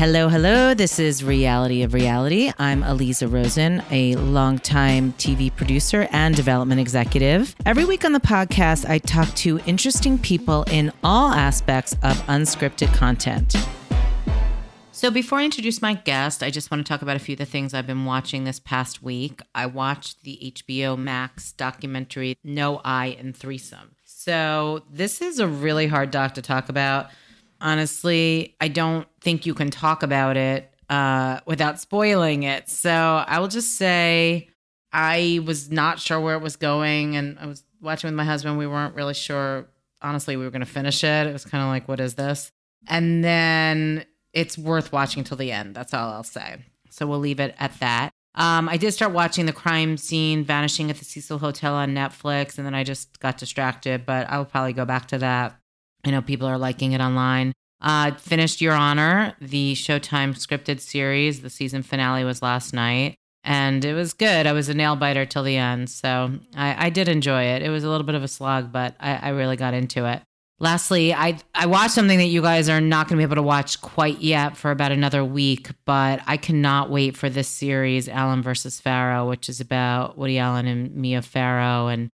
Hello, hello. This is Reality of Reality. I'm Aliza Rosen, a longtime TV producer and development executive. Every week on the podcast, I talk to interesting people in all aspects of unscripted content. So, before I introduce my guest, I just want to talk about a few of the things I've been watching this past week. I watched the HBO Max documentary, No I in Threesome. So, this is a really hard doc to talk about honestly, I don't think you can talk about it uh, without spoiling it. So I will just say I was not sure where it was going, and I was watching with my husband. We weren't really sure. Honestly, we were going to finish it. It was kind of like, what is this? And then it's worth watching till the end. That's all I'll say. So we'll leave it at that. Um, I did start watching the crime scene vanishing at the Cecil Hotel on Netflix, and then I just got distracted, but I'll probably go back to that I know people are liking it online. Uh, finished Your Honor, the Showtime scripted series. The season finale was last night, and it was good. I was a nail biter till the end, so I, I did enjoy it. It was a little bit of a slog, but I, I really got into it. Lastly, I I watched something that you guys are not going to be able to watch quite yet for about another week, but I cannot wait for this series, Allen versus Farrow, which is about Woody Allen and Mia Farrow and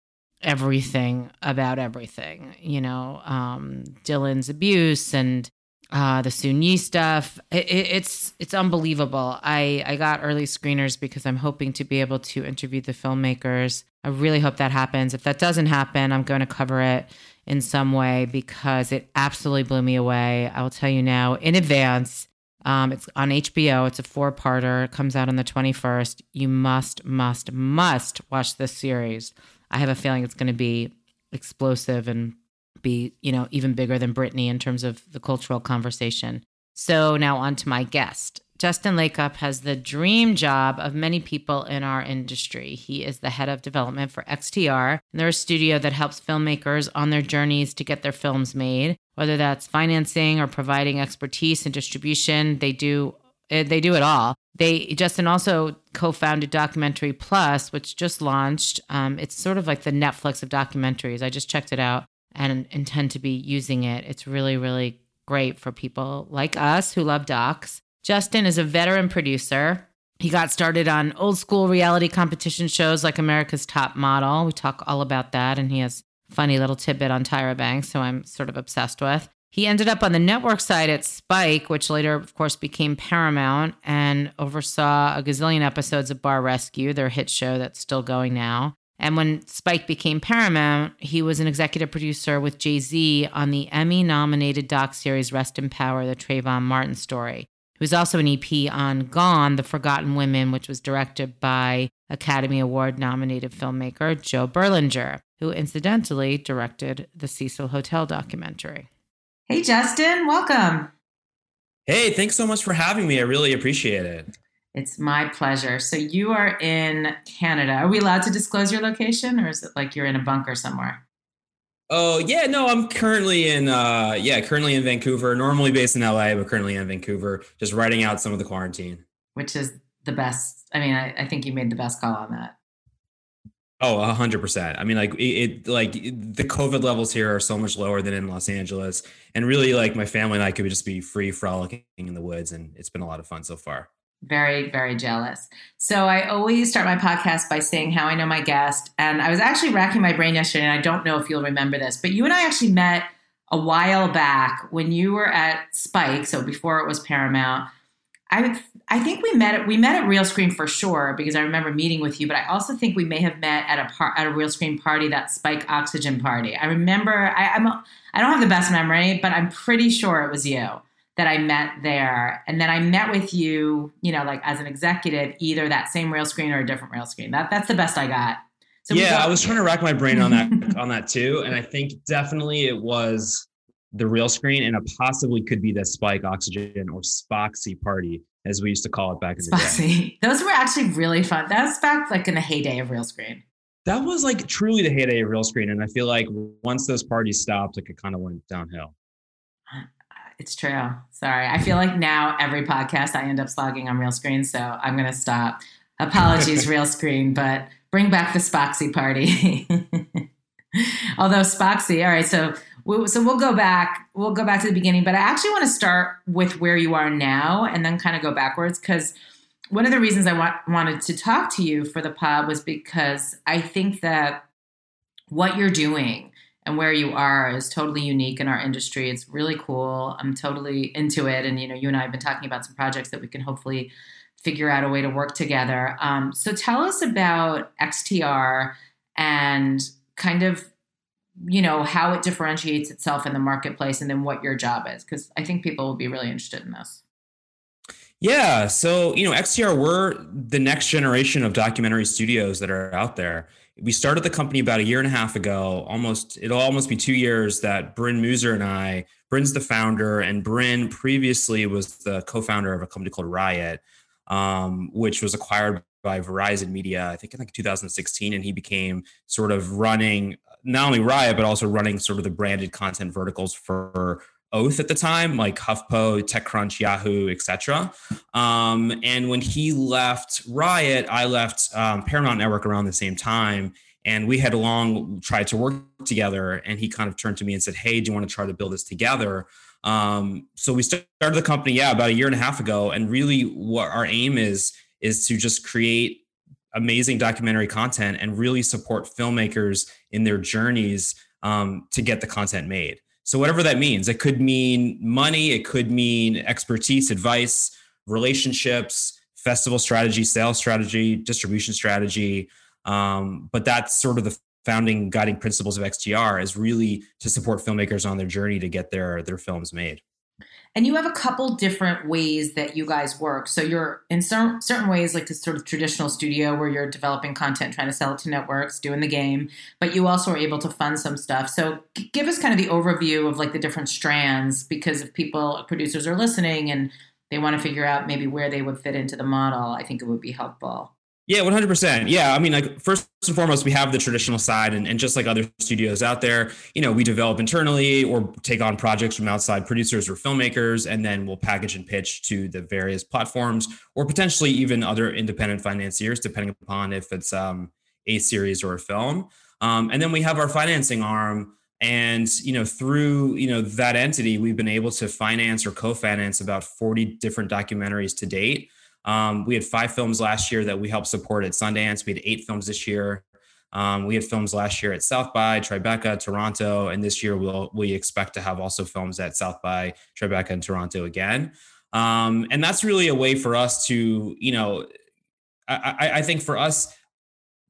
everything about everything, you know, um, Dylan's abuse and uh, the Soon-Yi stuff. It, it, it's it's unbelievable. I I got early screeners because I'm hoping to be able to interview the filmmakers. I really hope that happens. If that doesn't happen, I'm going to cover it in some way because it absolutely blew me away. I will tell you now in advance. Um, it's on HBO. It's a four-parter. It comes out on the 21st. You must, must, must watch this series. I have a feeling it's going to be explosive and be, you know, even bigger than Britney in terms of the cultural conversation. So now on to my guest. Justin Lacob has the dream job of many people in our industry. He is the head of development for XTR, and they're a studio that helps filmmakers on their journeys to get their films made, whether that's financing or providing expertise and distribution. They do eh, they do it all. They Justin also co-founded Documentary Plus, which just launched. Um, it's sort of like the Netflix of documentaries. I just checked it out and intend to be using it. It's really, really great for people like us who love docs. Justin is a veteran producer. He got started on old school reality competition shows like America's Top Model. We talk all about that, and he has funny little tidbit on Tyra Banks, so I'm sort of obsessed with. He ended up on the network side at Spike, which later, of course, became Paramount, and oversaw a gazillion episodes of Bar Rescue, their hit show that's still going now. And when Spike became Paramount, he was an executive producer with Jay Z on the Emmy nominated doc series Rest in Power, the Trayvon Martin story. He was also an EP on Gone, The Forgotten Women, which was directed by Academy Award nominated filmmaker Joe Berlinger, who incidentally directed the Cecil Hotel documentary. Hey, Justin, welcome. Hey, thanks so much for having me. I really appreciate it. It's my pleasure. So, you are in Canada. Are we allowed to disclose your location or is it like you're in a bunker somewhere? Oh, yeah, no, I'm currently in uh yeah, currently in Vancouver, normally based in LA, but currently in Vancouver, just writing out some of the quarantine. Which is the best. I mean, I, I think you made the best call on that. Oh, a hundred percent. I mean, like it, like the COVID levels here are so much lower than in Los Angeles, and really, like my family and I could just be free frolicking in the woods, and it's been a lot of fun so far. Very, very jealous. So I always start my podcast by saying how I know my guest, and I was actually racking my brain yesterday, and I don't know if you'll remember this, but you and I actually met a while back when you were at Spike, so before it was Paramount. I I think we met at we met at Realscreen for sure because I remember meeting with you, but I also think we may have met at a par, at a Realscreen party, that Spike Oxygen party. I remember I, I'm a, I don't have the best memory, but I'm pretty sure it was you that I met there, and then I met with you, you know, like as an executive, either that same Realscreen or a different Realscreen. That that's the best I got. So yeah, I was trying to rack my brain on that on that too, and I think definitely it was the Realscreen, and it possibly could be the Spike Oxygen or Spoxy party as we used to call it back in the day. Those were actually really fun. That was back like in the heyday of Realscreen. That was like truly the heyday of Realscreen, and I feel like once those parties stopped, like it kind of went downhill. Uh, it's true. Sorry, I feel like now every podcast I end up slogging on Realscreen, so I'm gonna stop. Apologies, Realscreen, but bring back the Spoxy party. Although Spoxy, all right. So so we'll go back. We'll go back to the beginning, but I actually want to start with where you are now, and then kind of go backwards because one of the reasons I want, wanted to talk to you for the pod was because I think that what you're doing and where you are is totally unique in our industry. It's really cool. I'm totally into it, and you know, you and I have been talking about some projects that we can hopefully figure out a way to work together. Um, so tell us about XTR and kind of you know how it differentiates itself in the marketplace and then what your job is because i think people will be really interested in this. Yeah so you know xtr we're the next generation of documentary studios that are out there. We started the company about a year and a half ago almost it'll almost be two years that bryn Mooser and i bryn's the founder and bryn previously was the co-founder of a company called RYOT um, which was acquired by verizon media i think in like 2016 and he became sort of running not only RYOT but also running sort of the branded content verticals for Oath at the time, like HuffPo, TechCrunch, Yahoo, etc. Um, and when he left RYOT, I left um, Paramount Network around the same time, and we had long tried to work together. And he kind of turned to me and said, "Hey, do you want to try to build this together?" Um, so we started the company, yeah, about a year and a half ago. And really, what our aim is is to just create amazing documentary content and really support filmmakers in their journeys um, to get the content made. So, whatever that means, it could mean money, it could mean expertise, advice, relationships, festival strategy, sales strategy, distribution strategy. Um, but that's sort of the founding guiding principles of XTR is really to support filmmakers on their journey to get their their films made. And you have a couple different ways that you guys work. So you're in certain certain ways like this sort of traditional studio where you're developing content, trying to sell it to networks, doing the game, but you also are able to fund some stuff. So give us kind of the overview of like the different strands because if people producers are listening and they want to figure out maybe where they would fit into the model, I think it would be helpful. Yeah, 100%. Yeah. I mean, like, first and foremost, we have the traditional side, and, and just like other studios out there, you know, we develop internally or take on projects from outside producers or filmmakers, and then we'll package and pitch to the various platforms or potentially even other independent financiers, depending upon if it's um, a series or a film. Um, and then we have our financing arm. And you know, through you know that entity, we've been able to finance or co-finance about 40 different documentaries to date. Um, we had five films last year that we helped support at Sundance. We had eight films this year. Um, we had films last year at South by, Tribeca, Toronto, and this year we'll we expect to have also films at South by, Tribeca, and Toronto again. Um, and that's really a way for us to, you know, I, I think for us,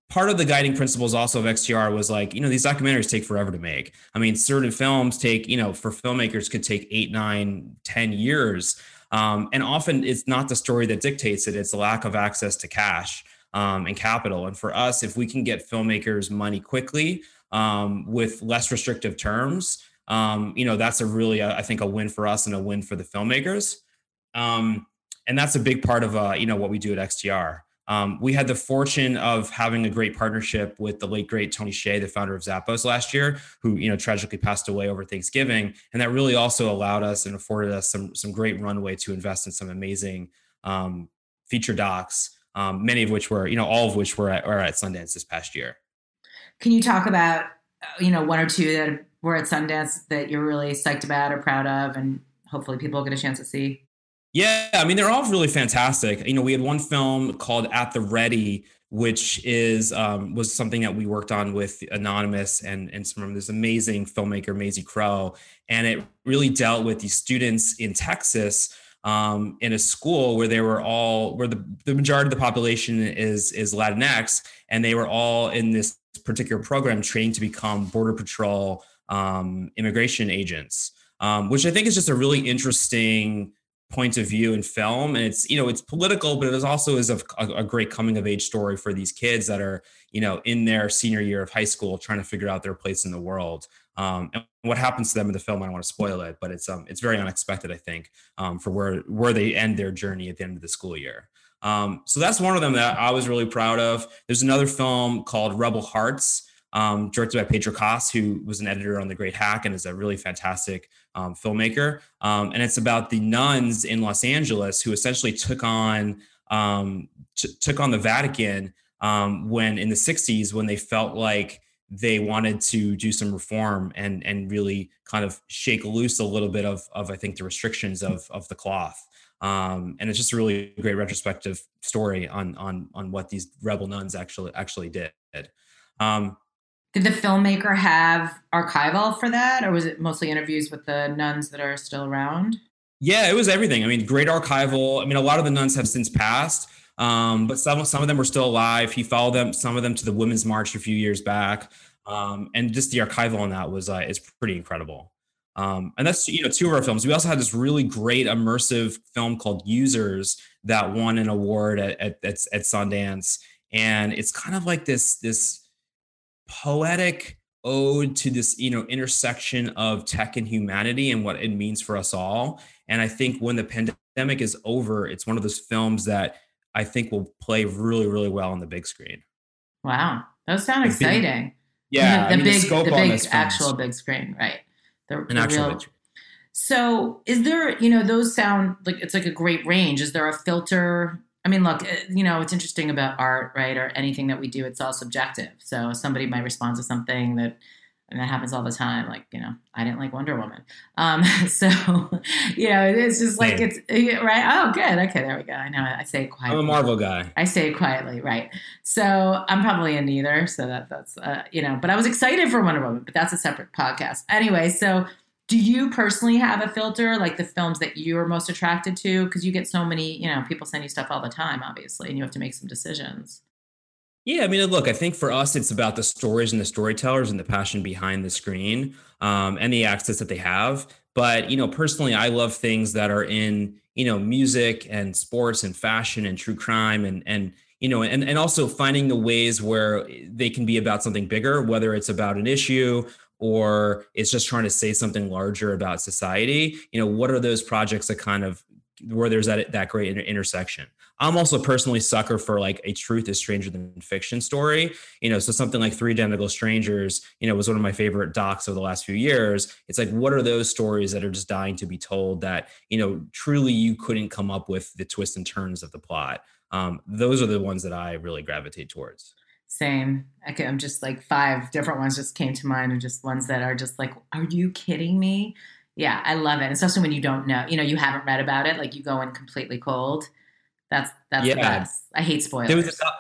part of the guiding principles also of XTR was like, you know, these documentaries take forever to make. I mean, certain films take, you know, for filmmakers could take eight, nine, ten years. Um, and often it's not the story that dictates it, it's the lack of access to cash um, and capital. And for us, if we can get filmmakers money quickly um, with less restrictive terms, um, you know, that's a really, uh, I think, a win for us and a win for the filmmakers. Um, and that's a big part of, uh, you know, what we do at XTR. Um, we had the fortune of having a great partnership with the late great Tony Hsieh, the founder of Zappos last year, who you know tragically passed away over Thanksgiving, and that really also allowed us and afforded us some some great runway to invest in some amazing um, feature docs, um, many of which were you know all of which were at, were at Sundance this past year. Can you talk about you know one or two that were at Sundance that you're really psyched about or proud of, and hopefully people get a chance to see? Yeah, I mean they're all really fantastic. You know, we had one film called At the Ready, which is um, was something that we worked on with Anonymous and and some this amazing filmmaker Maisie Crow, and it really dealt with these students in Texas um, in a school where they were all where the, the majority of the population is is Latinx, and they were all in this particular program trained to become border patrol um, immigration agents, um, which I think is just a really interesting point of view in film. And it's you know it's political but it also is a, a, great coming of age story for these kids that are you know in their senior year of high school trying to figure out their place in the world. Um, and what happens to them in the film i don't want to spoil it but it's um it's very unexpected i think um, for where where they end their journey at the end of the school year. Um, so that's one of them that i was really proud of. There's another film called rebel hearts um, directed by Pedro Kos, who was an editor on The Great Hack and is a really fantastic um, filmmaker. Um, and it's about the nuns in Los Angeles who essentially took on um, t- took on the Vatican um, when in the '60s when they felt like they wanted to do some reform and and really kind of shake loose a little bit of of I think the restrictions of of the cloth. Um, and it's just a really great retrospective story on on on what these rebel nuns actually actually did. Um, did the filmmaker have archival for that, or was it mostly interviews with the nuns that are still around? Yeah, it was everything. I mean, great archival. I mean, a lot of the nuns have since passed, um, but some some of them were still alive. He followed them, some of them to the Women's March a few years back, um, and just the archival on that was uh, is pretty incredible. Um, and that's you know two of our films. We also had this really great immersive film called Users that won an award at at, at, at Sundance, and it's kind of like this this poetic ode to this you know intersection of tech and humanity and what it means for us all. And I think when the pandemic is over, it's one of those films that I think will play really really well on the big screen. Wow, those sound exciting. yeah, the, the I mean, big the, the big actual big screen, right? The, An the actual real, So, is there, you know, those sound like it's like a great range. Is there a filter? I mean, look, eh, you know, it's interesting about art, right? Or anything that we do, it's all subjective. So, somebody might respond to something that, and that happens all the time. Like, you know, I didn't like Wonder Woman. Um, so, you know, it's just like it's eh, right. Oh, good. Okay, there we go. I know. I say it quietly. I'm a Marvel guy. I say it quietly, right? So I'm probably in neither. So that that's uh, you know, but I was excited for Wonder Woman, but that's a separate podcast. Anyway, so do you personally have a filter like the films that you're most attracted to? Because you get so many you know people send you stuff all the time obviously and you have to make some decisions. Yeah i mean look i think for us it's about the stories and the storytellers and the passion behind the screen um, and the access that they have. But you know personally i love things that are in you know music and sports and fashion and true crime and and you know and, and also finding the ways where they can be about something bigger whether it's about an issue or it's just trying to say something larger about society you know what are those projects that kind of where there's that that great inter- intersection? I'm also personally sucker for like a truth is stranger than fiction story you know so something like three identical strangers you know was one of my favorite docs over the last few years. It's like what are those stories that are just dying to be told that you know truly you couldn't come up with the twists and turns of the plot? Um, those are the ones that i really gravitate towards same. Okay, I'm just like five different ones just came to mind, and just ones that are just like, are you kidding me? Yeah, I love it, especially when you don't know, you know, you haven't read about it, like you go in completely cold. That's that's yeah. the best. I hate spoilers. There was a doc,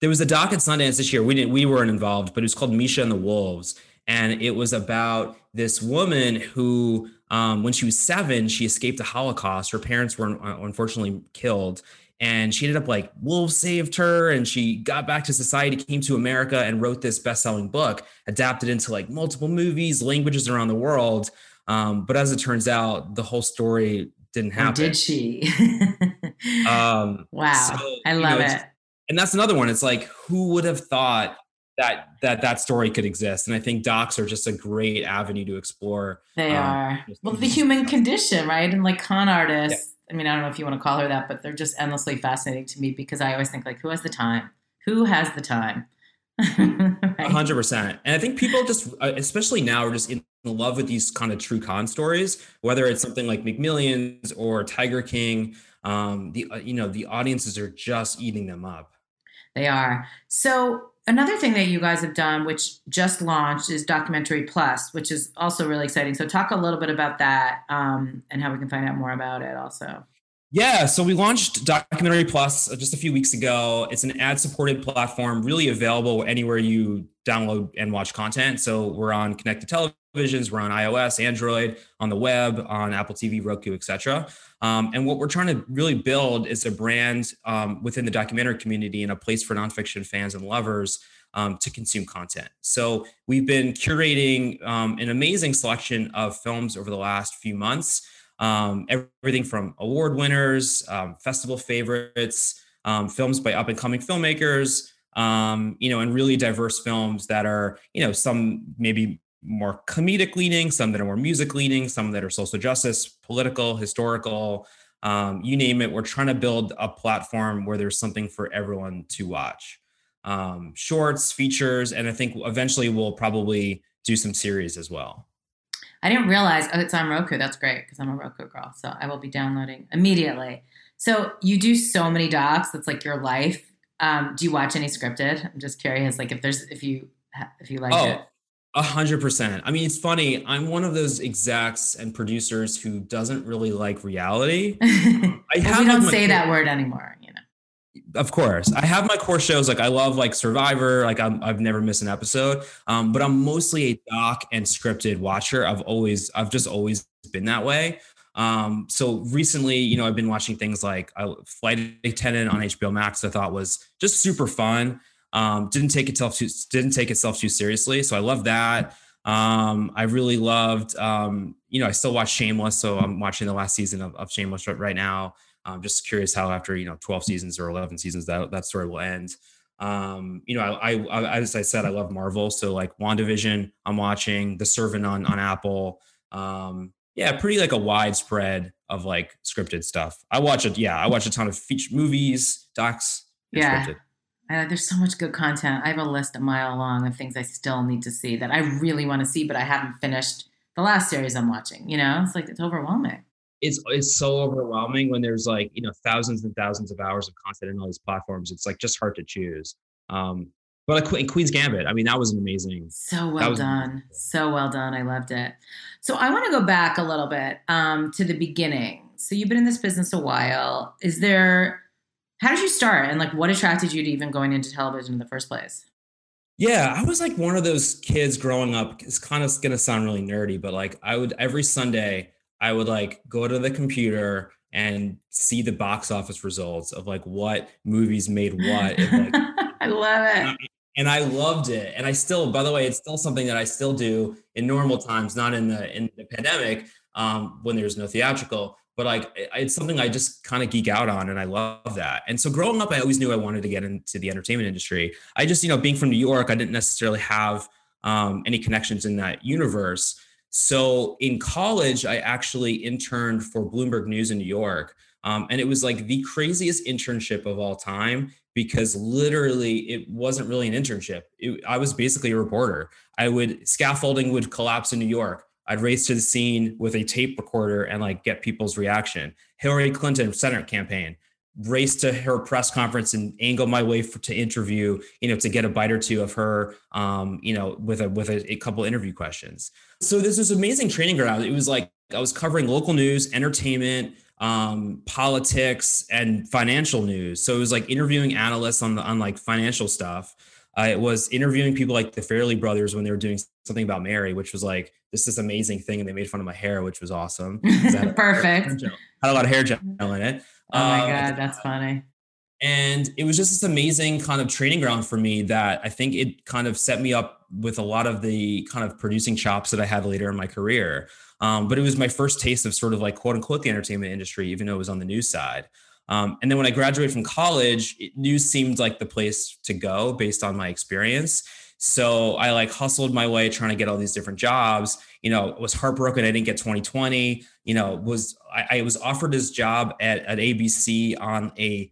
there was a doc at Sundance this year. We didn't we weren't involved, but it was called Misha and the Wolves, and it was about this woman who, um, when she was seven, she escaped the Holocaust. Her parents were uh, unfortunately killed, and she ended up like wolves saved her and she got back to society came to america and wrote this best-selling book adapted into like multiple movies languages around the world. Um, but as it turns out the whole story didn't happen. or did she? Um, wow. So, i love know, it. and that's another one. It's like who would have thought that that that story could exist? And i think docs are just a great avenue to explore they um, are. well the human condition right? And like con artists I mean, I don't know if you want to call her that, but they're just endlessly fascinating to me because I always think like, who has the time? Who has the time? Hundred percent. And I think people just, uh, especially now, are just in love with these kind of true con stories, whether it's something like McMillions or Tiger King. Um, the uh, you know the audiences are just eating them up. They are. So another thing that you guys have done, which just launched, is Documentary Plus, which is also really exciting. So, talk a little bit about that um, and how we can find out more about it. Also. Yeah, so we launched Documentary Plus uh, just a few weeks ago. It's an ad-supported platform, really available anywhere you download and watch content. So we're on connected televisions, we're on iOS, Android, on the web, on Apple TV, Roku, etc. Um, and what we're trying to really build is a brand um, within the documentary community and a place for nonfiction fans and lovers um, to consume content. So we've been curating um, an amazing selection of films over the last few months. Um, everything from award winners, um, festival favorites, films by up and coming filmmakers, you know, and really diverse films that are, you know, some maybe more comedic leaning, some that are more music leaning, some that are social justice, political, historical, um, you name it. We're trying to build a platform where there's something for everyone to watch. Um, shorts, features, and I think eventually we'll probably do some series as well. I didn't realize oh, it's on Roku. That's great because I'm a Roku girl, so I will be downloading immediately. So you do so many docs. That's like your life. Um, do you watch any scripted? I'm just curious, like if there's if you if you like oh, it. A hundred percent. I mean, it's funny. I'm one of those execs and producers who doesn't really like reality. I have we don't like say that word anymore. Of course, I have my core shows. Like I love like Survivor. Like i have never missed an episode. Um, but I'm mostly a doc and scripted watcher. I've always, I've just always been that way. Um, so recently, you know, I've been watching things like uh, Flight Attendant on HBO Max. I thought was just super fun. Um, didn't take itself too didn't take itself too seriously. So I love that. Um, I really loved, um, you know, I still watch Shameless. So I'm watching the last season of, of Shameless right now. I'm just curious how after, you know, 12 seasons or 11 seasons that, that story will end. Um, you know, I, I, I, as I said, I love Marvel. So like WandaVision, I'm watching The Servant on, on Apple. Um, yeah, pretty like a widespread of like scripted stuff. I watch it. Yeah, I watch a ton of feature movies, docs. Yeah. Scripted. Uh, there's so much good content. I have a list a mile long of things I still need to see that I really want to see, but I haven't finished the last series I'm watching. You know, it's like it's overwhelming. It's it's so overwhelming when there's like you know thousands and thousands of hours of content in all these platforms. It's like just hard to choose. Um, but like Queen's Gambit, I mean, that was an amazing. So well done, so well done. I loved it. So I want to go back a little bit um, to the beginning. So you've been in this business a while. Is there how did you start and like what attracted you to even going into television in the first place? Yeah, I was like one of those kids growing up. It's kind of going to sound really nerdy, but like I would every Sunday, I would like go to the computer and see the box office results of like what movies made what. like, I love it. And I loved it. And I still, by the way, it's still something that I still do in normal times, not in the in the pandemic um, when there's no theatrical but like it's something I just kind of geek out on and I love that. And so growing up, I always knew I wanted to get into the entertainment industry. I just, you know, being from New York, I didn't necessarily have um, any connections in that universe. So in college, I actually interned for Bloomberg News in New York. Um, and it was like the craziest internship of all time because literally it wasn't really an internship. It, I was basically a reporter. I would scaffolding would collapse in New York. I'd race to the scene with a tape recorder and like get people's reaction. Hillary Clinton Senate campaign, race to her press conference and angle my way for, to interview, you know, to get a bite or two of her, um, you know, with a with a, a couple interview questions. So this was amazing training ground. It was like I was covering local news, entertainment, um, politics, and financial news. So it was like interviewing analysts on the on like financial stuff. I was interviewing people like the Farrelly brothers when they were doing something about Mary, which was like this is amazing thing, and they made fun of my hair, which was awesome. Perfect. Had a lot of hair gel in it. Oh my um, god, that's funny. And it was just this amazing kind of training ground for me that I think it kind of set me up with a lot of the kind of producing chops that I had later in my career. Um, but it was my first taste of sort of like quote unquote the entertainment industry, even though it was on the news side. Um, and then when I graduated from college, it, news seemed like the place to go based on my experience. So I like hustled my way trying to get all these different jobs. You know, was heartbroken I didn't get 2020. You know, was I, I was offered this job at, at ABC on a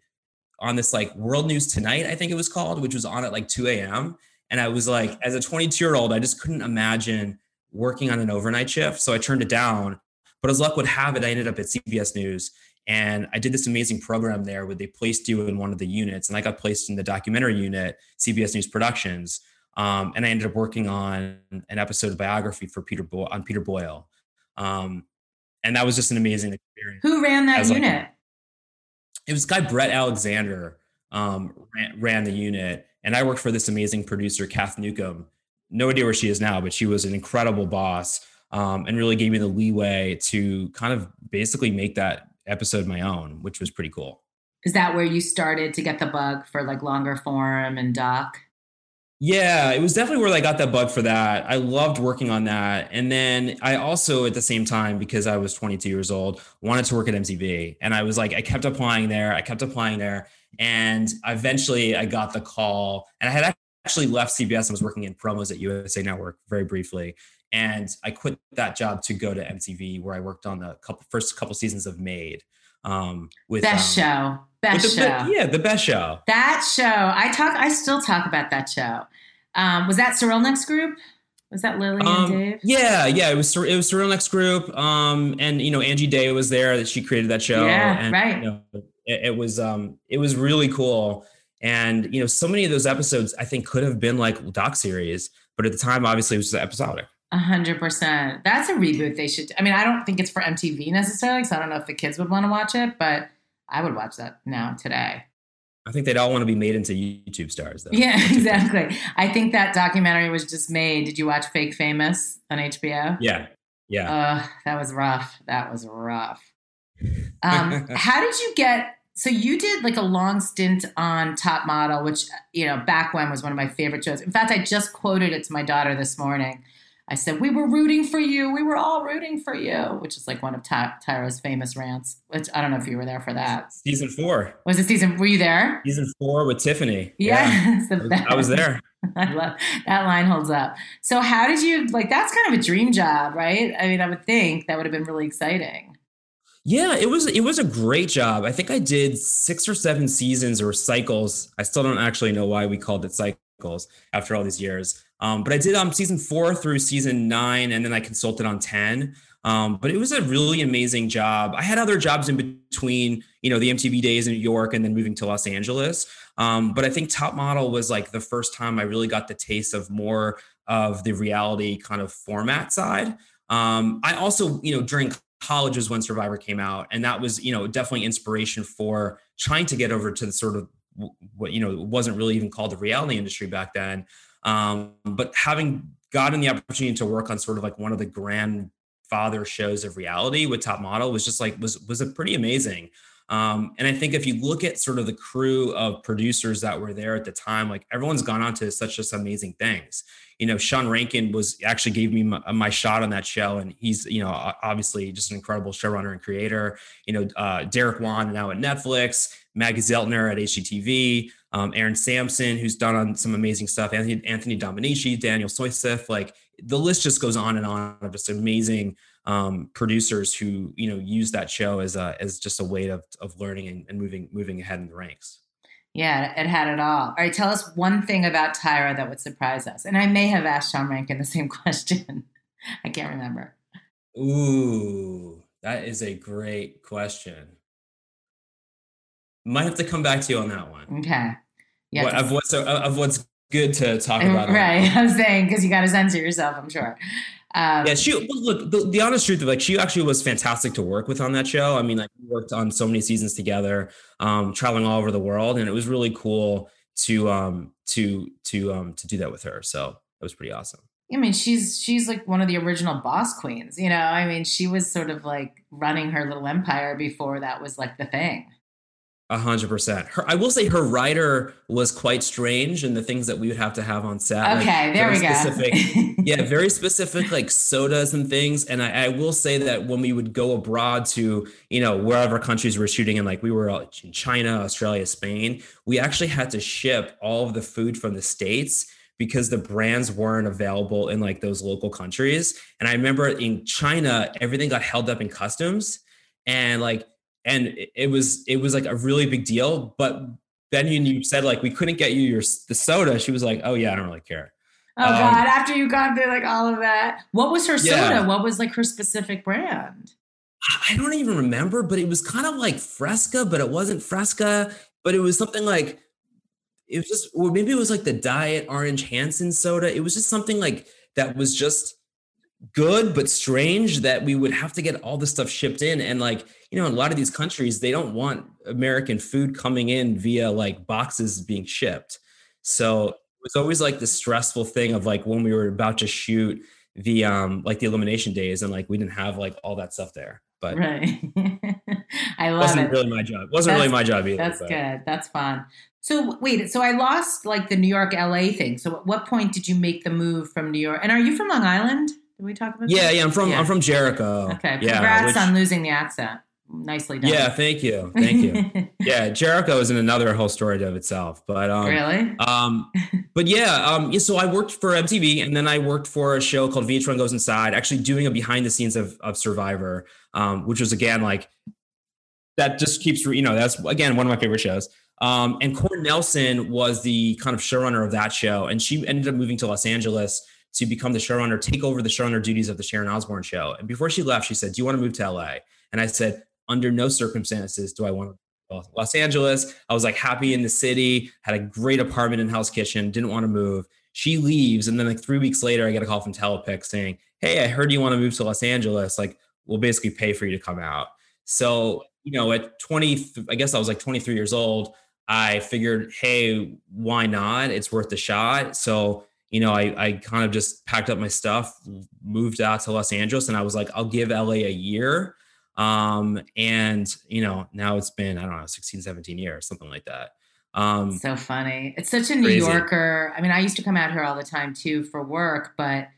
on this like World News Tonight, I think it was called, which was on at like 2 a.m. And I was like, as a 22 year old, I just couldn't imagine working on an overnight shift. So I turned it down. But as luck would have it, I ended up at CBS News and I did this amazing program there where they placed you in one of the units, and I got placed in the documentary unit, CBS News Productions. Um, and I ended up working on an episode of biography for Peter Bo- on Peter Boyle. Um, and that was just an amazing experience. Who ran that unit? Like, it was guy Brett Alexander um, ran, ran, the unit, and I worked for this amazing producer, Kath Newcomb. No idea where she is now, but she was an incredible boss um, and really gave me the leeway to kind of basically make that episode my own, which was pretty cool. Is that where you started to get the bug for like longer form and doc? Yeah, it was definitely where I got that bug for that. I loved working on that. And then I also, at the same time, because I was 22 years old, wanted to work at MTV. And I was like, I kept applying there. I kept applying there. And eventually I got the call. And I had actually left CBS and was working in promos at USA Network very briefly. And I quit that job to go to MTV, where I worked on the couple, first couple seasons of Made. Um, with best um, show, best the, show, yeah, the best show. That show, I talk, I still talk about that show. Um, was that Sirulnick's group? Was that Lily and um, Dave? Yeah, yeah, it was it was Sirulnick's group. Um, and you know Angie Day was there that she created that show. Yeah, and, right. You know, it, it was um, it was really cool And you know, so many of those episodes I think could have been like doc series, but at the time, obviously, it was episodic. A hundred percent. That's a reboot they should. I mean, I don't think it's for MTV necessarily, so I don't know if the kids would want to watch it, but I would watch that now today. I think they'd all want to be made into YouTube stars, though. Yeah, exactly. I think that documentary was just made. Did you watch Fake Famous on HBO? Yeah, yeah. Uh, that was rough. That was rough. Um, how did you get? So you did like a long stint on Top Model, which you know back when was one of my favorite shows. In fact, I just quoted it to my daughter this morning. I said, We were rooting for you. We were all rooting for you, which is like one of Ty- Tyra's famous rants, which I don't know if you were there for that. Season four. Was it season? Were you there? Season four with Tiffany. Yes, yeah. I, was, I was there. I love that line holds up. So, how did you like that's kind of a dream job, right? I mean, I would think that would have been really exciting. Yeah, it was it was a great job. I think I did six or seven seasons or cycles. I still don't actually know why we called it cycles after all these years. Um, but I did um, season four through season nine, and then I consulted on 10. Um, but it was a really amazing job. I had other jobs in between, you know, the MTV days in New York and then moving to Los Angeles. Um, but I think Top Model was like the first time I really got the taste of more of the reality kind of format side. Um, I also, you know, during college was when Survivor came out, and that was, you know, definitely inspiration for trying to get over to the sort of what you know wasn't really even called the reality industry back then. Um, but having gotten the opportunity to work on sort of like one of the grandfather shows of reality with Top Model was just like was was a pretty amazing. Um, and I think if you look at sort of the crew of producers that were there at the time, like everyone's gone on to such just amazing things. You know, Sean Rankin was actually gave me my, my shot on that show, and he's you know obviously just an incredible showrunner and creator. You know, uh, Derek Wan now at Netflix, Maggie Zeltner at HGTV um, Aaron Sampson, who's done on some amazing stuff, Anthony, Anthony Dominici, Daniel Soyseth, like the list just goes on and on of just amazing um, producers who, you know, use that show as a, as just a way of, of learning and, and moving, moving ahead in the ranks. Yeah, it had it all. All right, tell us one thing about Tyra that would surprise us. And I may have asked Sean Rankin the same question. I can't remember. Ooh, that is a great question. Might have to come back to you on that one. Okay. Yeah. What, of what's of what's good to talk about. Right. I'm saying because you got to censor yourself. I'm sure. Um, yeah, she look. The, the, honest truth of like, she actually was fantastic to work with on that show. I mean, like, we worked on so many seasons together, um, traveling all over the world, and it was really cool to um to to um to do that with her. So it was pretty awesome. I mean, she's she's like one of the original boss queens. You know, I mean, she was sort of like running her little empire before that was like the thing. A hundred percent. Her, I will say, her writer was quite strange, and the things that we would have to have on set. Okay, like, there we specific, go. yeah, very specific, like sodas and things. And I, I, will say that when we would go abroad to, you know, wherever countries we're shooting in, like we were in China, Australia, Spain, we actually had to ship all of the food from the states because the brands weren't available in like those local countries. And I remember in China, everything got held up in customs, and like and it was it was like a really big deal. But then you said like we couldn't get you your the soda. She was like, oh yeah, I don't really care. Oh um, God! After you got through like all of that, what was her soda? Yeah. What was like her specific brand? I don't even remember, but it was kind of like Fresca, but it wasn't Fresca. But it was something like it was just, or maybe it was like the Diet Orange Hansen soda. It was just something like that was just good but strange that we would have to get all this stuff shipped in and like you know in a lot of these countries they don't want american food coming in via like boxes being shipped so it was always like the stressful thing of like when we were about to shoot the um like the elimination days and like we didn't have like all that stuff there but right i love it. wasn't it really my job wasn't that's, really my job either that's but. good that's fun so wait, so I lost like the New York LA thing. So at what point did you make the move from New York? And are you from Long Island? Did we talk about? Yeah, that? yeah. I'm from yeah. I'm from Jericho. Okay. Yeah, Congrats which, on losing the accent. Nicely done. Yeah, thank you, thank you. yeah, Jericho is in another whole story of itself. But um, really, um, but yeah, um, yeah. So I worked for MTV, and then I worked for a show called VH1 Goes Inside, actually doing a behind the scenes of of Survivor, um, which was again like that just keeps you know that's again one of my favorite shows. Um, and Corn Nelson was the kind of showrunner of that show, and she ended up moving to Los Angeles to become the showrunner, take over the showrunner duties of the Sharon Osbourne show. And before she left, she said, Do you want to move to LA? And I said, Under no circumstances do I want to Los Angeles. I was like happy in the city, had a great apartment in Hell's Kitchen, didn't want to move. She leaves, and then like three weeks later, I get a call from Telepic saying, "Hey, I heard you want to move to Los Angeles. Like, we'll basically pay for you to come out." So you know, at 20, I guess I was like 23 years old. I figured, hey, why not? It's worth a shot. So you know, I, I kind of just packed up my stuff, moved out to Los Angeles, and I was like, I'll give LA a year. Um, and you know, now it's been, I don't know, 16, 17 years, something like that. Um, so funny. It's such a New. Yorker. I mean, I used to come out here all the time too for work, but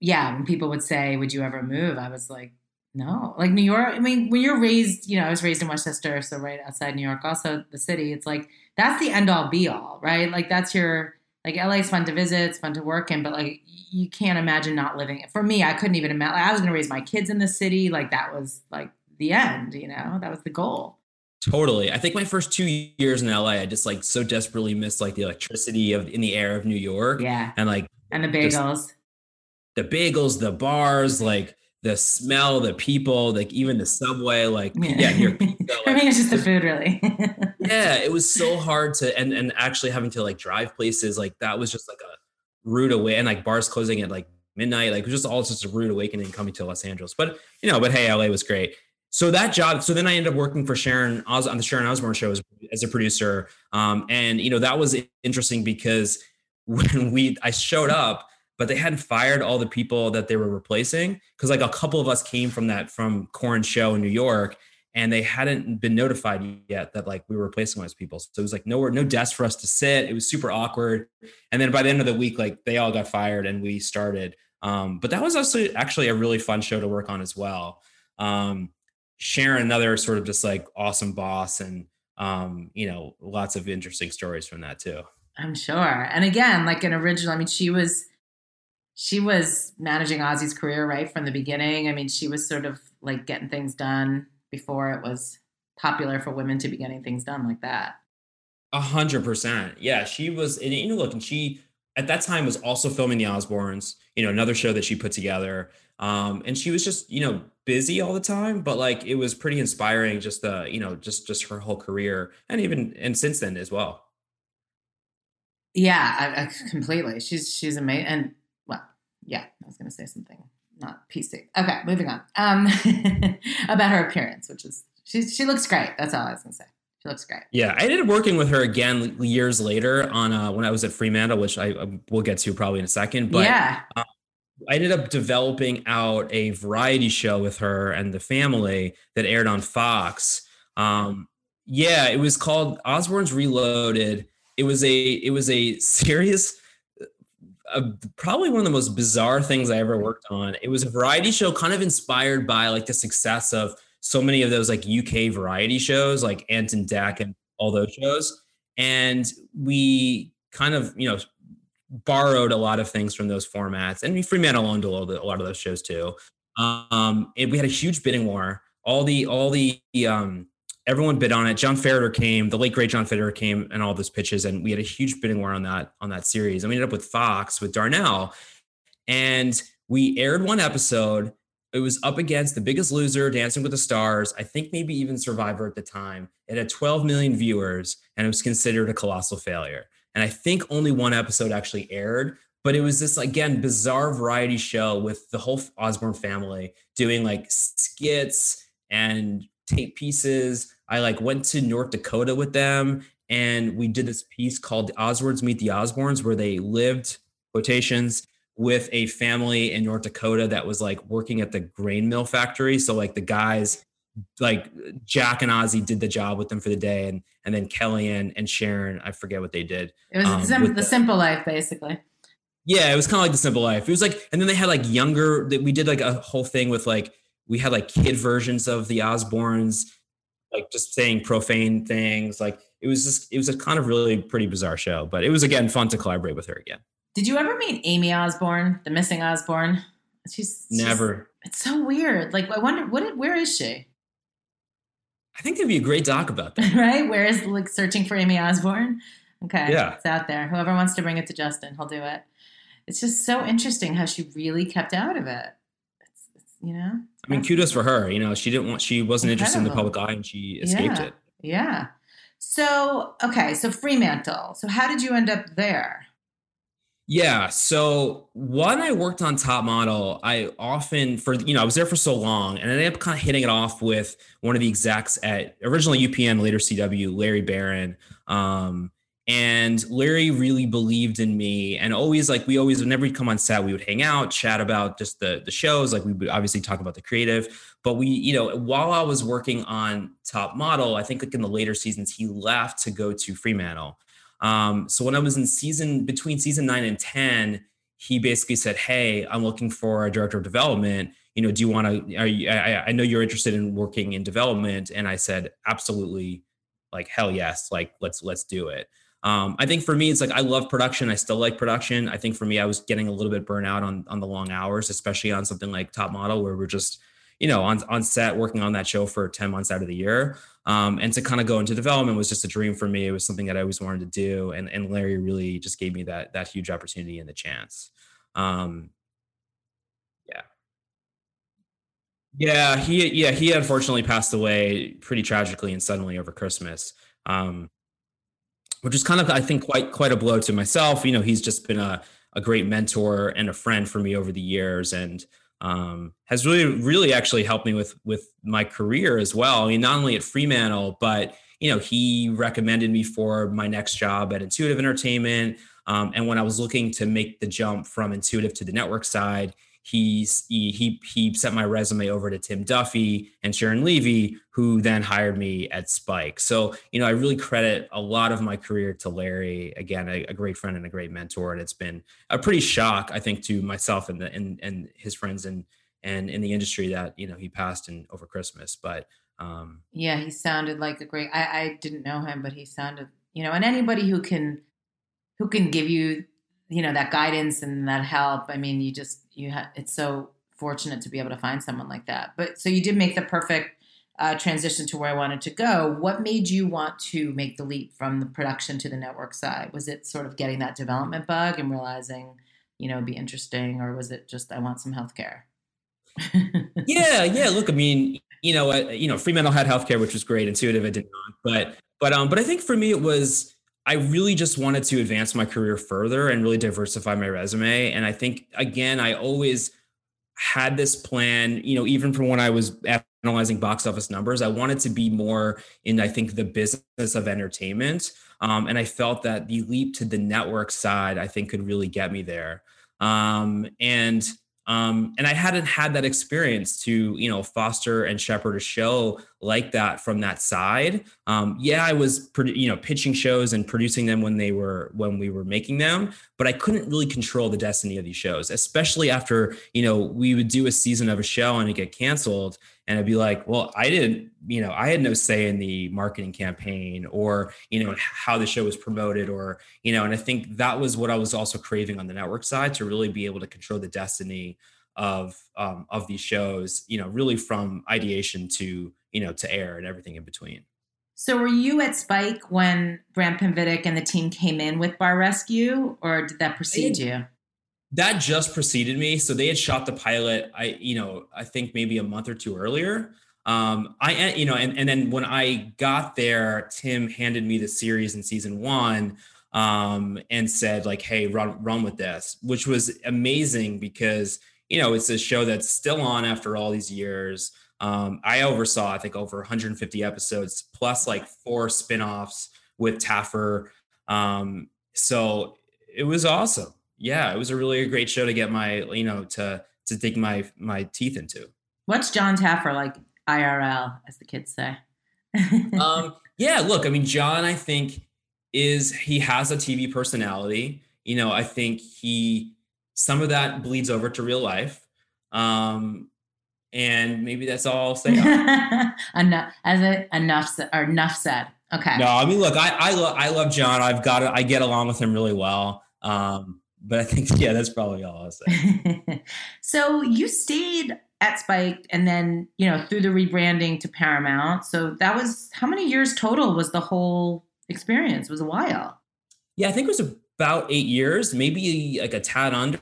yeah, when people would say, Would you ever move? I was like, No. Like New York, I mean, when you're raised, you know, I was raised in Westchester, so right outside New York, also the city, it's like that's the end all be all, right? Like that's your like LA is fun to visit, it's fun to work in, but like you can't imagine not living it. For me, I couldn't even imagine. I was going to raise my kids in the city. Like that was like the end. You know, that was the goal. Totally. I think my first two years in LA, I just like so desperately missed like the electricity of in the air of New York. Yeah. And like and the bagels. The bagels, the bars, like the smell, the people, like even the subway, like yeah, yeah your pizza. Like, I mean, it's just the food, really. yeah, it was so hard to, and and actually having to like drive places, like that was just like a rude away, and like bars closing at like midnight, like it was just all just a rude awakening coming to Los Angeles. But you know, but hey, LA was great. So that job, so then I ended up working for Sharon Os- on the Sharon Osbourne show as, as a producer, um, and you know that was interesting because when we I showed up but they hadn't fired all the people that they were replacing because like a couple of us came from that from Corn show in New York and they hadn't been notified yet that like we were replacing those people. So it was like nowhere, no desk for us to sit. It was super awkward. And then by the end of the week, like they all got fired and we started. Um, but that was also actually a really fun show to work on as well. Um, Sharon, another sort of just like awesome boss and um, you know, lots of interesting stories from that too. I'm sure. And again, like an original, I mean, she was she was managing Ozzy's career right from the beginning. I mean, she was sort of like getting things done before it was popular for women to be getting things done like that. A hundred percent. Yeah, she was. And you know, look, and she at that time was also filming the Osbournes. You know, another show that she put together. Um, and she was just you know busy all the time, but like it was pretty inspiring. Just the you know just just her whole career, and even and since then as well. Yeah, I, I completely. She's she's amazing, and yeah, I was going to say something not PC. Okay, moving on. Um, about her appearance, which is she she looks great. That's all I was going to say. She looks great. Yeah, I ended up working with her again years later on uh, when I was at Fremantle, which I uh, will get to probably in a second. But yeah. Uh, I ended up developing out a variety show with her and the family that aired on Fox. Um, yeah, it was called Osbourne's Reloaded. It was a it was a serious a, probably one of the most bizarre things I ever worked on. It was a variety show kind of inspired by like the success of so many of those like UK variety shows like Ant and Dec and all those shows. And we kind of, you know, borrowed a lot of things from those formats. And we Fremantle owned a lot of those shows too. Um, and we had a huge bidding war. All the all the um, everyone bid on it. John Ferriter came, the late great John Ferriter came, and all those pitches, and we had a huge bidding war on that on that series. And we ended up with Fox with Darnell, and we aired one episode. It was up against The Biggest Loser, Dancing with the Stars. I think maybe even Survivor at the time. It had 12 million viewers, and it was considered a colossal failure. And I think only one episode actually aired, but it was this again bizarre variety show with the whole Osbourne family doing like skits and tape pieces. I like went to North Dakota with them and we did this piece called the Meet the Osbournes where they lived quotations with a family in North Dakota that was like working at the grain mill factory. So like the guys like Jack and Ozzy did the job with them for the day and and then Kelly and, and Sharon, I forget what they did. It was um, sim- the, the simple life basically. Yeah, it was kind of like the simple life. It was like, and then they had like younger. We did like a whole thing with like we had like kid versions of the Osbournes like just saying profane things. Like it was just it was a kind of really pretty bizarre show, but it was again fun to collaborate with her again. Did you ever meet Amy Osbourne, the missing Osbourne? She's, she's never. It's so weird. Like I wonder what where is she? I think there'd be a great doc about that. right? Where is like searching for Amy Osbourne? Okay. Yeah. It's out there. Whoever wants to bring it to Justin, he'll do it. It's just so interesting how she really kept out of it. You know? I mean, kudos for her. You know, she didn't want, she wasn't Incredible. interested in the public eye and she escaped yeah. it. Yeah. So, okay, so Fremantle. So, how did you end up there? Yeah. So when I worked on Top Model, I often for you know I was there for so long, and I ended up kind of hitting it off with one of the execs at originally UPN, later CW, Larry Barron. Um, and Larry really believed in me, and always like we always whenever we'd come on set, we would hang out, chat about just the the shows. Like we would obviously talk about the creative, but we you know while I was working on Top Model, I think like in the later seasons, he left to go to Fremantle. Um, so when I was in season between season nine and 10, he basically said, Hey, I'm looking for a director of development. You know, do you want to, I, I know you're interested in working in development. And I said, absolutely. Like, hell yes. Like, let's, let's do it. Um, I think for me, it's like I love production. I still like production. I think for me, I was getting a little bit burnout on on the long hours, especially on something like Top Model, where we're just, you know, on on set working on that show for ten months out of the year. Um, and to kind of go into development was just a dream for me. It was something that I always wanted to do, and and Larry really just gave me that that huge opportunity and the chance. Um, yeah, yeah, he yeah he unfortunately passed away pretty tragically and suddenly over Christmas, um, which is kind of I think quite quite a blow to myself. You know, he's just been a a great mentor and a friend for me over the years, and um, has really really actually helped me with with my career as well. I mean, not only at Fremantle, but you know, he recommended me for my next job at Intuitive Entertainment. Um, and when I was looking to make the jump from Intuitive to the network side, he's he, he he sent my resume over to Tim Duffy and Sharon Levy, who then hired me at Spike. So you know, I really credit a lot of my career to Larry. Again, a, a great friend and a great mentor, and it's been a pretty shock, I think, to myself and the, and and his friends and and in the industry that you know he passed in over Christmas. But um, yeah, he sounded like a great. I, I didn't know him, but he sounded you know, and anybody who can who can give you you know that guidance and that help i mean you just you have it's so fortunate to be able to find someone like that. But so you did make the perfect uh, transition to where i wanted to go. What made you want to make the leap from the production to the network side? Was it sort of getting that development bug and realizing you know be interesting or was it just i want some health care yeah yeah look i mean you know uh, you know fremantle had healthcare which was great intuitive it did not. But but um but i think for me it was I really just wanted to advance my career further and really diversify my resume. And I think, again, I always had this plan, you know, even from when I was analyzing box office numbers, I wanted to be more in, I think, the business of entertainment. Um, and I felt that the leap to the network side, I think, could really get me there. Um, and um, and I hadn't had that experience to, you know, foster and shepherd a show like that from that side. Um, yeah, I was, you know, pitching shows and producing them when they were when we were making them, but I couldn't really control the destiny of these shows, especially after, you know, we would do a season of a show and it get canceled, and I'd be like, well, I didn't, you know, I had no say in the marketing campaign or, you know, how the show was promoted or, you know, and I think that was what I was also craving on the network side to really be able to control the destiny of um, of these shows, you know, really from ideation to you know to air and everything in between. So, were you at Spike when Grant Penvitic and the team came in with Bar Rescue, or did that precede you? That just preceded me. So they had shot the pilot. I, you know, I think maybe a month or two earlier. Um, I, you know, and, and then when I got there, Tim handed me the series in season one um, and said like, "Hey, run run with this," which was amazing because you know it's a show that's still on after all these years. Um, I oversaw, I think, over 150 episodes plus like four spinoffs with Taffer. Um, so it was awesome. Yeah, it was a really great show to get my, you know, to to dig my my teeth into. What's Jon Taffer like IRL, as the kids say? um, yeah, look, I mean, Jon, I think is he has a TV personality. You know, I think he some of that bleeds over to real life. Um, and maybe that's all I'll say. enough, as a, enough or enough said. Okay. No, I mean, look, I I, lo- I love Jon. I've got. I get along with him really well. Um, but I think yeah, that's probably all I'll say. so you stayed at Spike, and then you know through the rebranding to Paramount. So that was how many years total was the whole experience? It was a while. Yeah, I think it was about eight years, maybe like a tad under.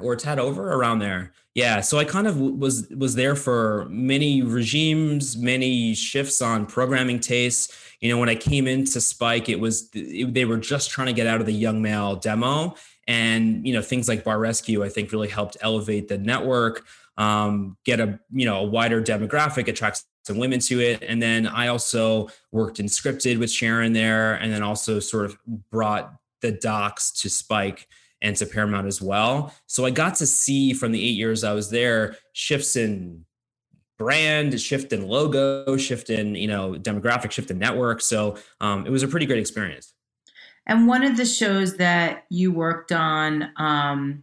or tad over around there. Yeah, so I kind of was was there for many regimes, many shifts on programming tastes. You know, when I came into Spike, it was it, they were just trying to get out of the young male demo, and you know things like Bar Rescue, I think, really helped elevate the network, um, get a you know a wider demographic, attract some women to it, and then I also worked in scripted with Sharon there, and then also sort of brought the docs to Spike and to Paramount as well. So I got to see from the eight years I was there shifts in brand, shift in logo, shift in you know demographic, shift in network. So um, it was a pretty great experience. And one of the shows that you worked on, um,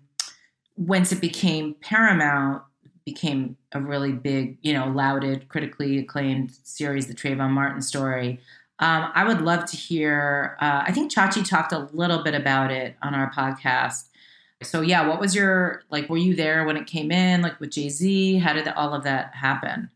once it became Paramount, became a really big, you know, lauded, critically acclaimed series, the Trayvon Martin story. Um, I would love to hear. Uh, I think Chachi talked a little bit about it on our podcast. So yeah, what was your like? Were you there when it came in? Like with Jay Z? How did all of that happen?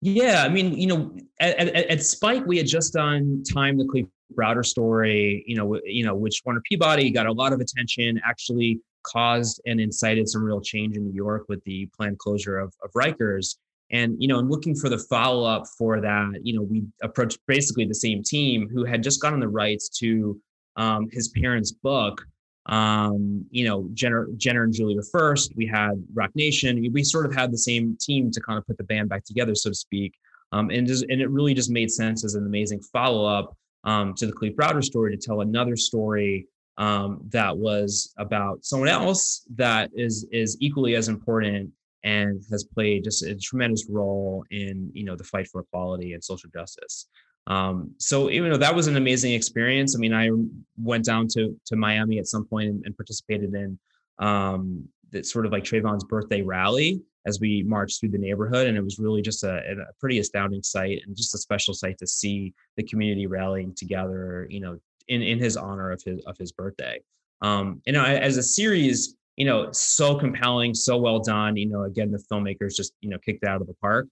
Yeah, I mean, you know, at, at, at Spike, we had just done Time the Kalief Browder story. You know, you know, which Warner Peabody got a lot of attention. Actually, caused and incited some real change in New York with the planned closure of, of Rikers. And you know, and looking for the follow up for that, you know, we approached basically the same team who had just gotten the rights to um, his parents' book. Um, you know, Jenner, Jenner and Julia first. We had Roc Nation. We sort of had the same team to kind of put the band back together, so to speak. Um, and just, and it really just made sense as an amazing follow up um, to the Kalief Browder story to tell another story um, that was about someone else that is is equally as important and has played just a tremendous role in you know the fight for equality and social justice. Um, so you know that was an amazing experience, I mean, I went down to to Miami at some point and, and participated in um, that sort of like Trayvon's birthday rally as we marched through the neighborhood, and it was really just a, a pretty astounding sight and just a special sight to see the community rallying together, you know, in in his honor of his of his birthday. Um, know, as a series, you know, so compelling, so well done. You know, again, the filmmakers just, you know, kicked out of the park.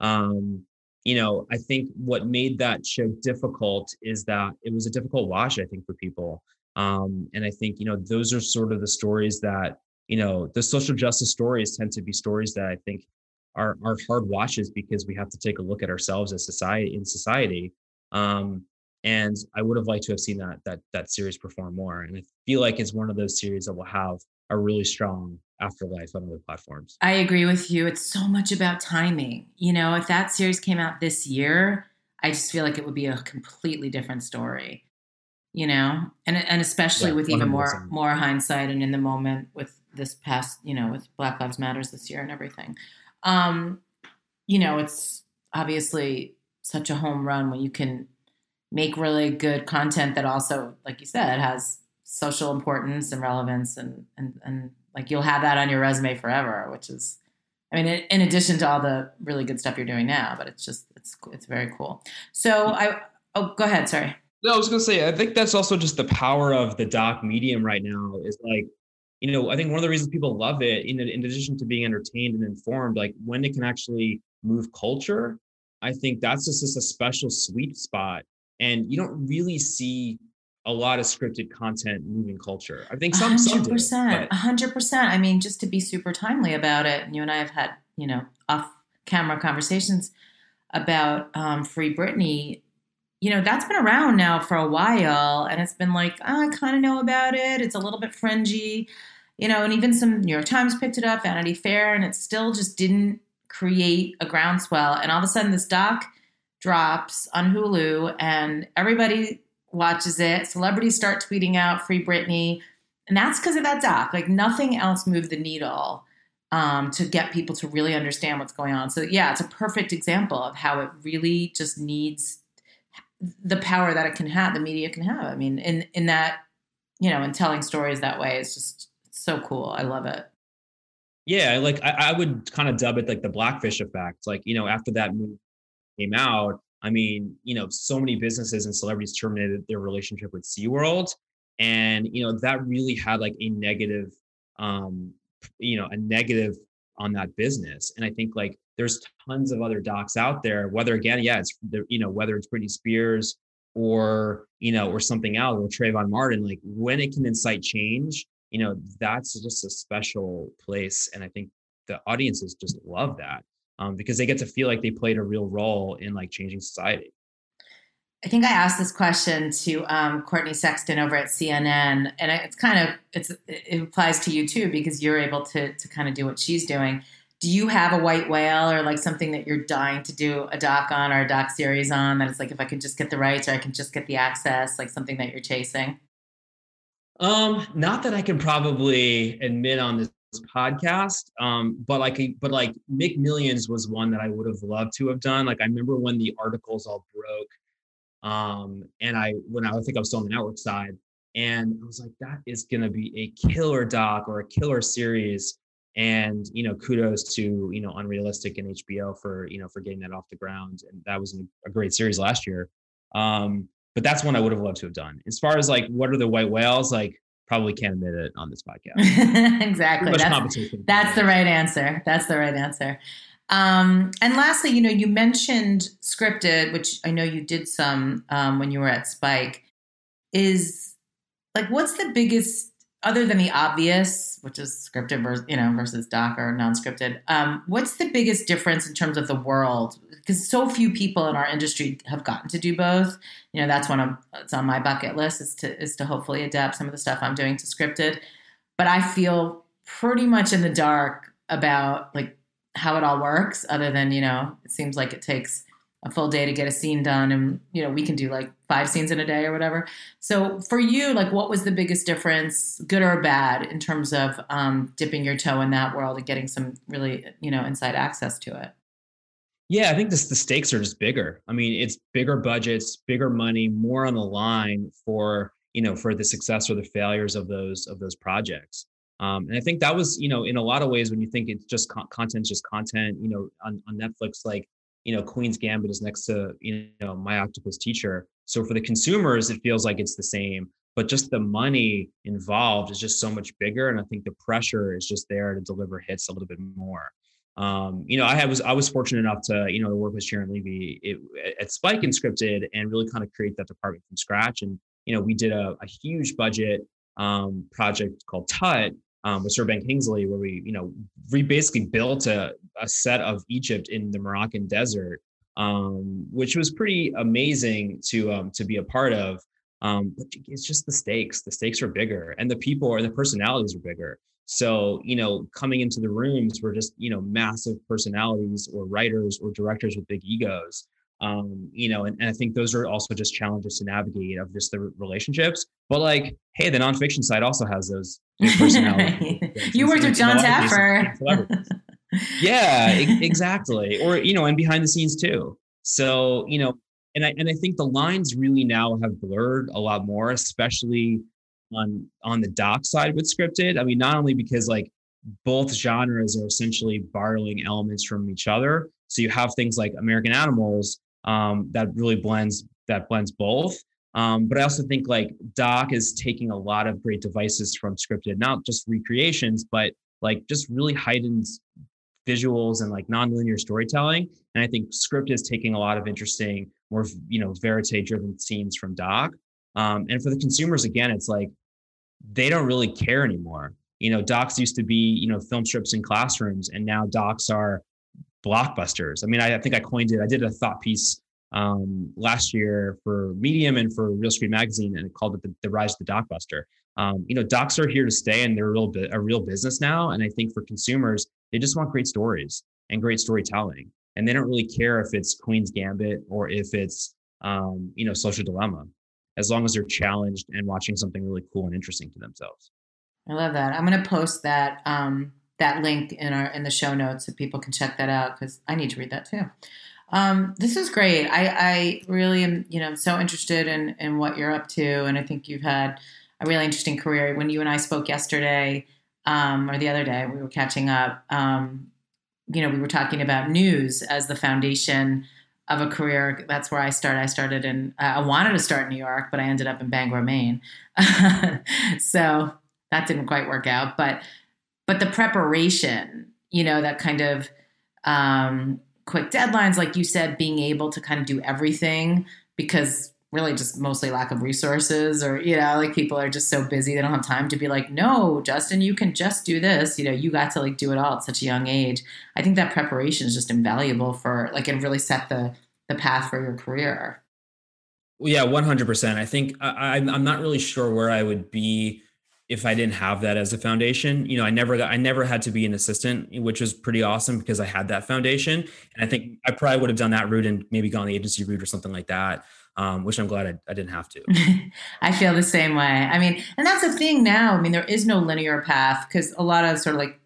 Um, you know, I think what made that show difficult is that it was a difficult watch, I think, for people. Um, and I think, you know, those are sort of the stories that, you know, the social justice stories tend to be stories that I think are, are hard watches because we have to take a look at ourselves as society in society. Um, and I would have liked to have seen that that that series perform more. And I feel like it's one of those series that will have a really strong afterlife on other platforms. I agree with you. It's so much about timing. You know, if that series came out this year, I just feel like it would be a completely different story. You know, and and especially yeah, with even more more hindsight and in the moment with this past, you know, with Black Lives Matters this year and everything. Um, you know, it's obviously such a home run when you can make really good content that also, like you said, has social importance and relevance and and and like you'll have that on your resume forever which is i mean in addition to all the really good stuff you're doing now but it's just it's it's very cool. So i oh go ahead sorry. No i was going to say i think that's also just the power of the doc medium right now is like you know i think one of the reasons people love it in, in addition to being entertained and informed like when it can actually move culture i think that's just, just a special sweet spot. And you don't really see a lot of scripted content moving culture. I think some, 100%, some hundred percent. I mean, just to be super timely about it, and you and I have had you know off camera conversations about um, Free Britney. You know, that's been around now for a while, and it's been like oh, I kind of know about it. It's a little bit fringy, you know, and even some New York Times picked it up, Vanity Fair, and it still just didn't create a groundswell. And all of a sudden, this doc drops on Hulu, and everybody watches it. Celebrities start tweeting out "Free Britney," and that's because of that doc. Like nothing else moved the needle um, to get people to really understand what's going on. So yeah, it's a perfect example of how it really just needs the power that it can have, the media can have. I mean, in in that you know, in telling stories that way is just so cool. I love it. Yeah, like I, I would kind of dub it like the Blackfish effect. Like you know, after that movie came out, I mean, you know, so many businesses and celebrities terminated their relationship with SeaWorld. And, you know, that really had like a negative, um, you know, a negative on that business. And I think like there's tons of other docs out there, whether again, yeah, it's, you know, whether it's Britney Spears or, you know, or something else or Trayvon Martin, like when it can incite change you know, that's just a special place. And I think the audiences just love that um, because they get to feel like they played a real role in like changing society. I think I asked this question to um, Courtney Sexton over at CNN, and it's kind of it's it applies to you too because you're able to to kind of do what she's doing. Do you have a white whale or like something that you're dying to do a doc on or a doc series on that it's like if I could just get the rights or I can just get the access, like something that you're chasing? Um, not that I can probably admit on this podcast, um, but like, but like McMillions was one that I would have loved to have done. Like, I remember when the articles all broke, um, and I when I, I think I was still on the network side, and I was like, that is gonna be a killer doc or a killer series. And you know, kudos to you know Unrealistic and HBO for you know for getting that off the ground, and that was a great series last year. Um, but that's one I would have loved to have done. As far as like what are the white whales, like probably can't admit it on this podcast. exactly. That's, that's the right answer. That's the right answer. Um, and lastly, you know, you mentioned scripted, which I know you did some um, when you were at Spike. Is like, what's the biggest other than the obvious, which is scripted versus you know versus doc or non-scripted, um, what's the biggest difference in terms of the world? Because so few people in our industry have gotten to do both. You know, that's one of it's on my bucket list is to is to hopefully adapt some of the stuff I'm doing to scripted. But I feel pretty much in the dark about like how it all works. Other than you know, it seems like it takes a full day to get a scene done and you know we can do like five scenes in a day or whatever so for you like what was the biggest difference good or bad in terms of um, dipping your toe in that world and getting some really you know inside access to it yeah i think this the stakes are just bigger. I mean it's bigger budgets bigger money more on the line for you know for the success or the failures of those of those projects. Um, and i think that was you know in a lot of ways when you think it's just con- content's just content you know on, on netflix like you know queen's gambit is next to you know my octopus teacher. So for the consumers it feels like it's the same but just the money involved is just so much bigger and i think the pressure is just there to deliver hits a little bit more um, you know i was i was fortunate enough to you know work with sharon levy it, at spike and scripted and really kind of create that department from scratch and you know we did a, a huge budget um, project called tut um, with Sir Ben Kingsley, where we, you know, we basically built a, a set of Egypt in the Moroccan desert, um, which was pretty amazing to um, to be a part of. Um, but it's just the stakes. The stakes are bigger, and the people and the personalities are bigger. So, you know, coming into the rooms were just, you know, massive personalities or writers or directors with big egos um, you know, and, and I think those are also just challenges to navigate of just the relationships. But like, hey, the nonfiction side also has those personalities. you worked with Jon Taffer. yeah, exactly. Or you know, and behind the scenes too. So you know, and I and I think the lines really now have blurred a lot more, especially on on the doc side with scripted. I mean, not only because like both genres are essentially borrowing elements from each other. So you have things like American Animals um, that really blends that blends both. Um, but I also think like Doc is taking a lot of great devices from scripted, not just recreations, but like just really heightened visuals and like nonlinear storytelling. And I think script is taking a lot of interesting, more you know, verite driven scenes from Doc. Um, and for the consumers, again, it's like they don't really care anymore. You know, docs used to be you know film strips in classrooms, and now docs are blockbusters. I mean, I, I think I coined it. I did a thought piece um, last year for Medium and for Realscreen Magazine, and it called it the, the Rise of the Docbuster. Um, you know, docs are here to stay, and they're a real a real business now. And I think for consumers, they just want great stories and great storytelling, and they don't really care if it's Queen's Gambit or if it's um, you know Social Dilemma, as long as they're challenged and watching something really cool and interesting to themselves. I love that. I'm going to post that um, that link in our in the show notes so people can check that out because I need to read that too. Um, this is great. I, I really am, you know, so interested in in what you're up to, and I think you've had a really interesting career. When you and I spoke yesterday um, or the other day, we were catching up. Um, you know, we were talking about news as the foundation of a career. That's where I started. I started in. I wanted to start in New York, but I ended up in Bangor, Maine. so that didn't quite work out, but but the preparation, you know, that kind of um, quick deadlines, like you said, being able to kind of do everything because really just mostly lack of resources or you know like people are just so busy they don't have time to be like no justin you can just do this you know you got to like do it all at such a young age i think that preparation is just invaluable for like it really set the the path for your career yeah 100% i think I, i'm not really sure where i would be if I didn't have that as a foundation. You know, I never got I never had to be an assistant, which was pretty awesome because I had that foundation. And I think I probably would have done that route and maybe gone the agency route or something like that. Um, which I'm glad I, I didn't have to. I feel the same way. I mean, and that's the thing now. I mean, there is no linear path because a lot of sort of like,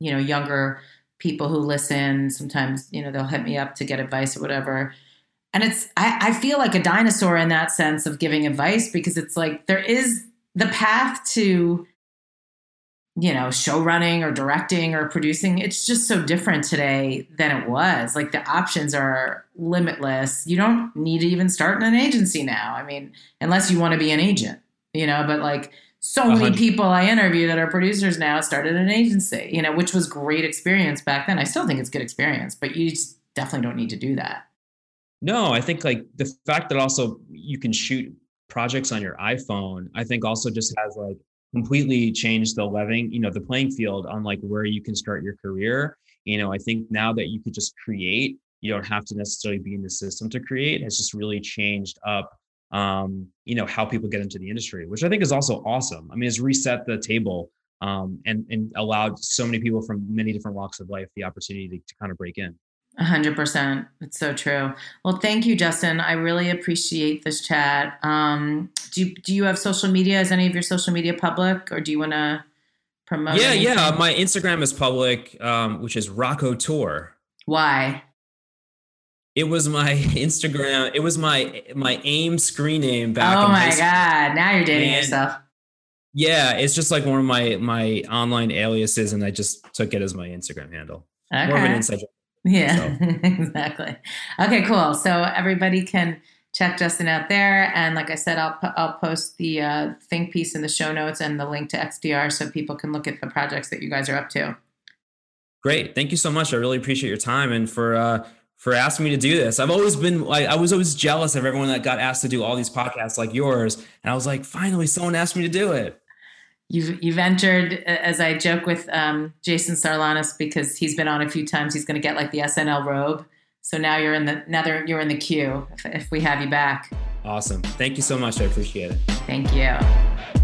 you know, younger people who listen, sometimes, you know, they'll hit me up to get advice or whatever. And it's, I, I feel like a dinosaur in that sense of giving advice because it's like there is the path to you know show running or directing or producing it's just so different today than it was. Like the options are limitless. You don't need to even start in an agency now. I mean unless you want to be an agent you know but like so many people i interview that are producers now started an agency you know which was great experience back then. I still think it's good experience but you definitely don't need to do that. No i think like the fact that also you can shoot projects on your iPhone, I think also just has like completely changed the leveling, you know, the playing field on like where you can start your career. You know, I think now that you could just create, you don't have to necessarily be in the system to create. Has just really changed up, um, you know, how people get into the industry, which I think is also awesome. I mean, it's reset the table um, and and allowed so many people from many different walks of life the opportunity to, to kind of break in. A hundred percent. It's so true. Well, thank you, Justin. I really appreciate this chat. Um, do you, do you have social media? Is any of your social media public, or do you want to promote? Yeah, anything? yeah. My Instagram is public, um, which is Rocco Tour. Why? It was my Instagram. It was my my AIM screen name back. Oh my god! Now you're dating and yourself. Yeah, it's just like one of my my online aliases, and I just took it as my Instagram handle. Okay. More of an inside joke. Yeah, so. exactly. Okay, cool. So everybody can check Justin out there, and like I said, I'll I'll post the uh, think piece in the show notes and the link to XTR so people can look at the projects that you guys are up to. Great, thank you so much. I really appreciate your time and for uh, for asking me to do this. I've always been like I was always jealous of everyone that got asked to do all these podcasts like yours, and I was like, finally, someone asked me to do it you've you've entered as I joke with um, Jason Sarlanis because he's been on a few times. He's going to get like the SNL robe. So now you're in the now you're in the queue if, if we have you back. Awesome. Thank you so much. I appreciate it. Thank you.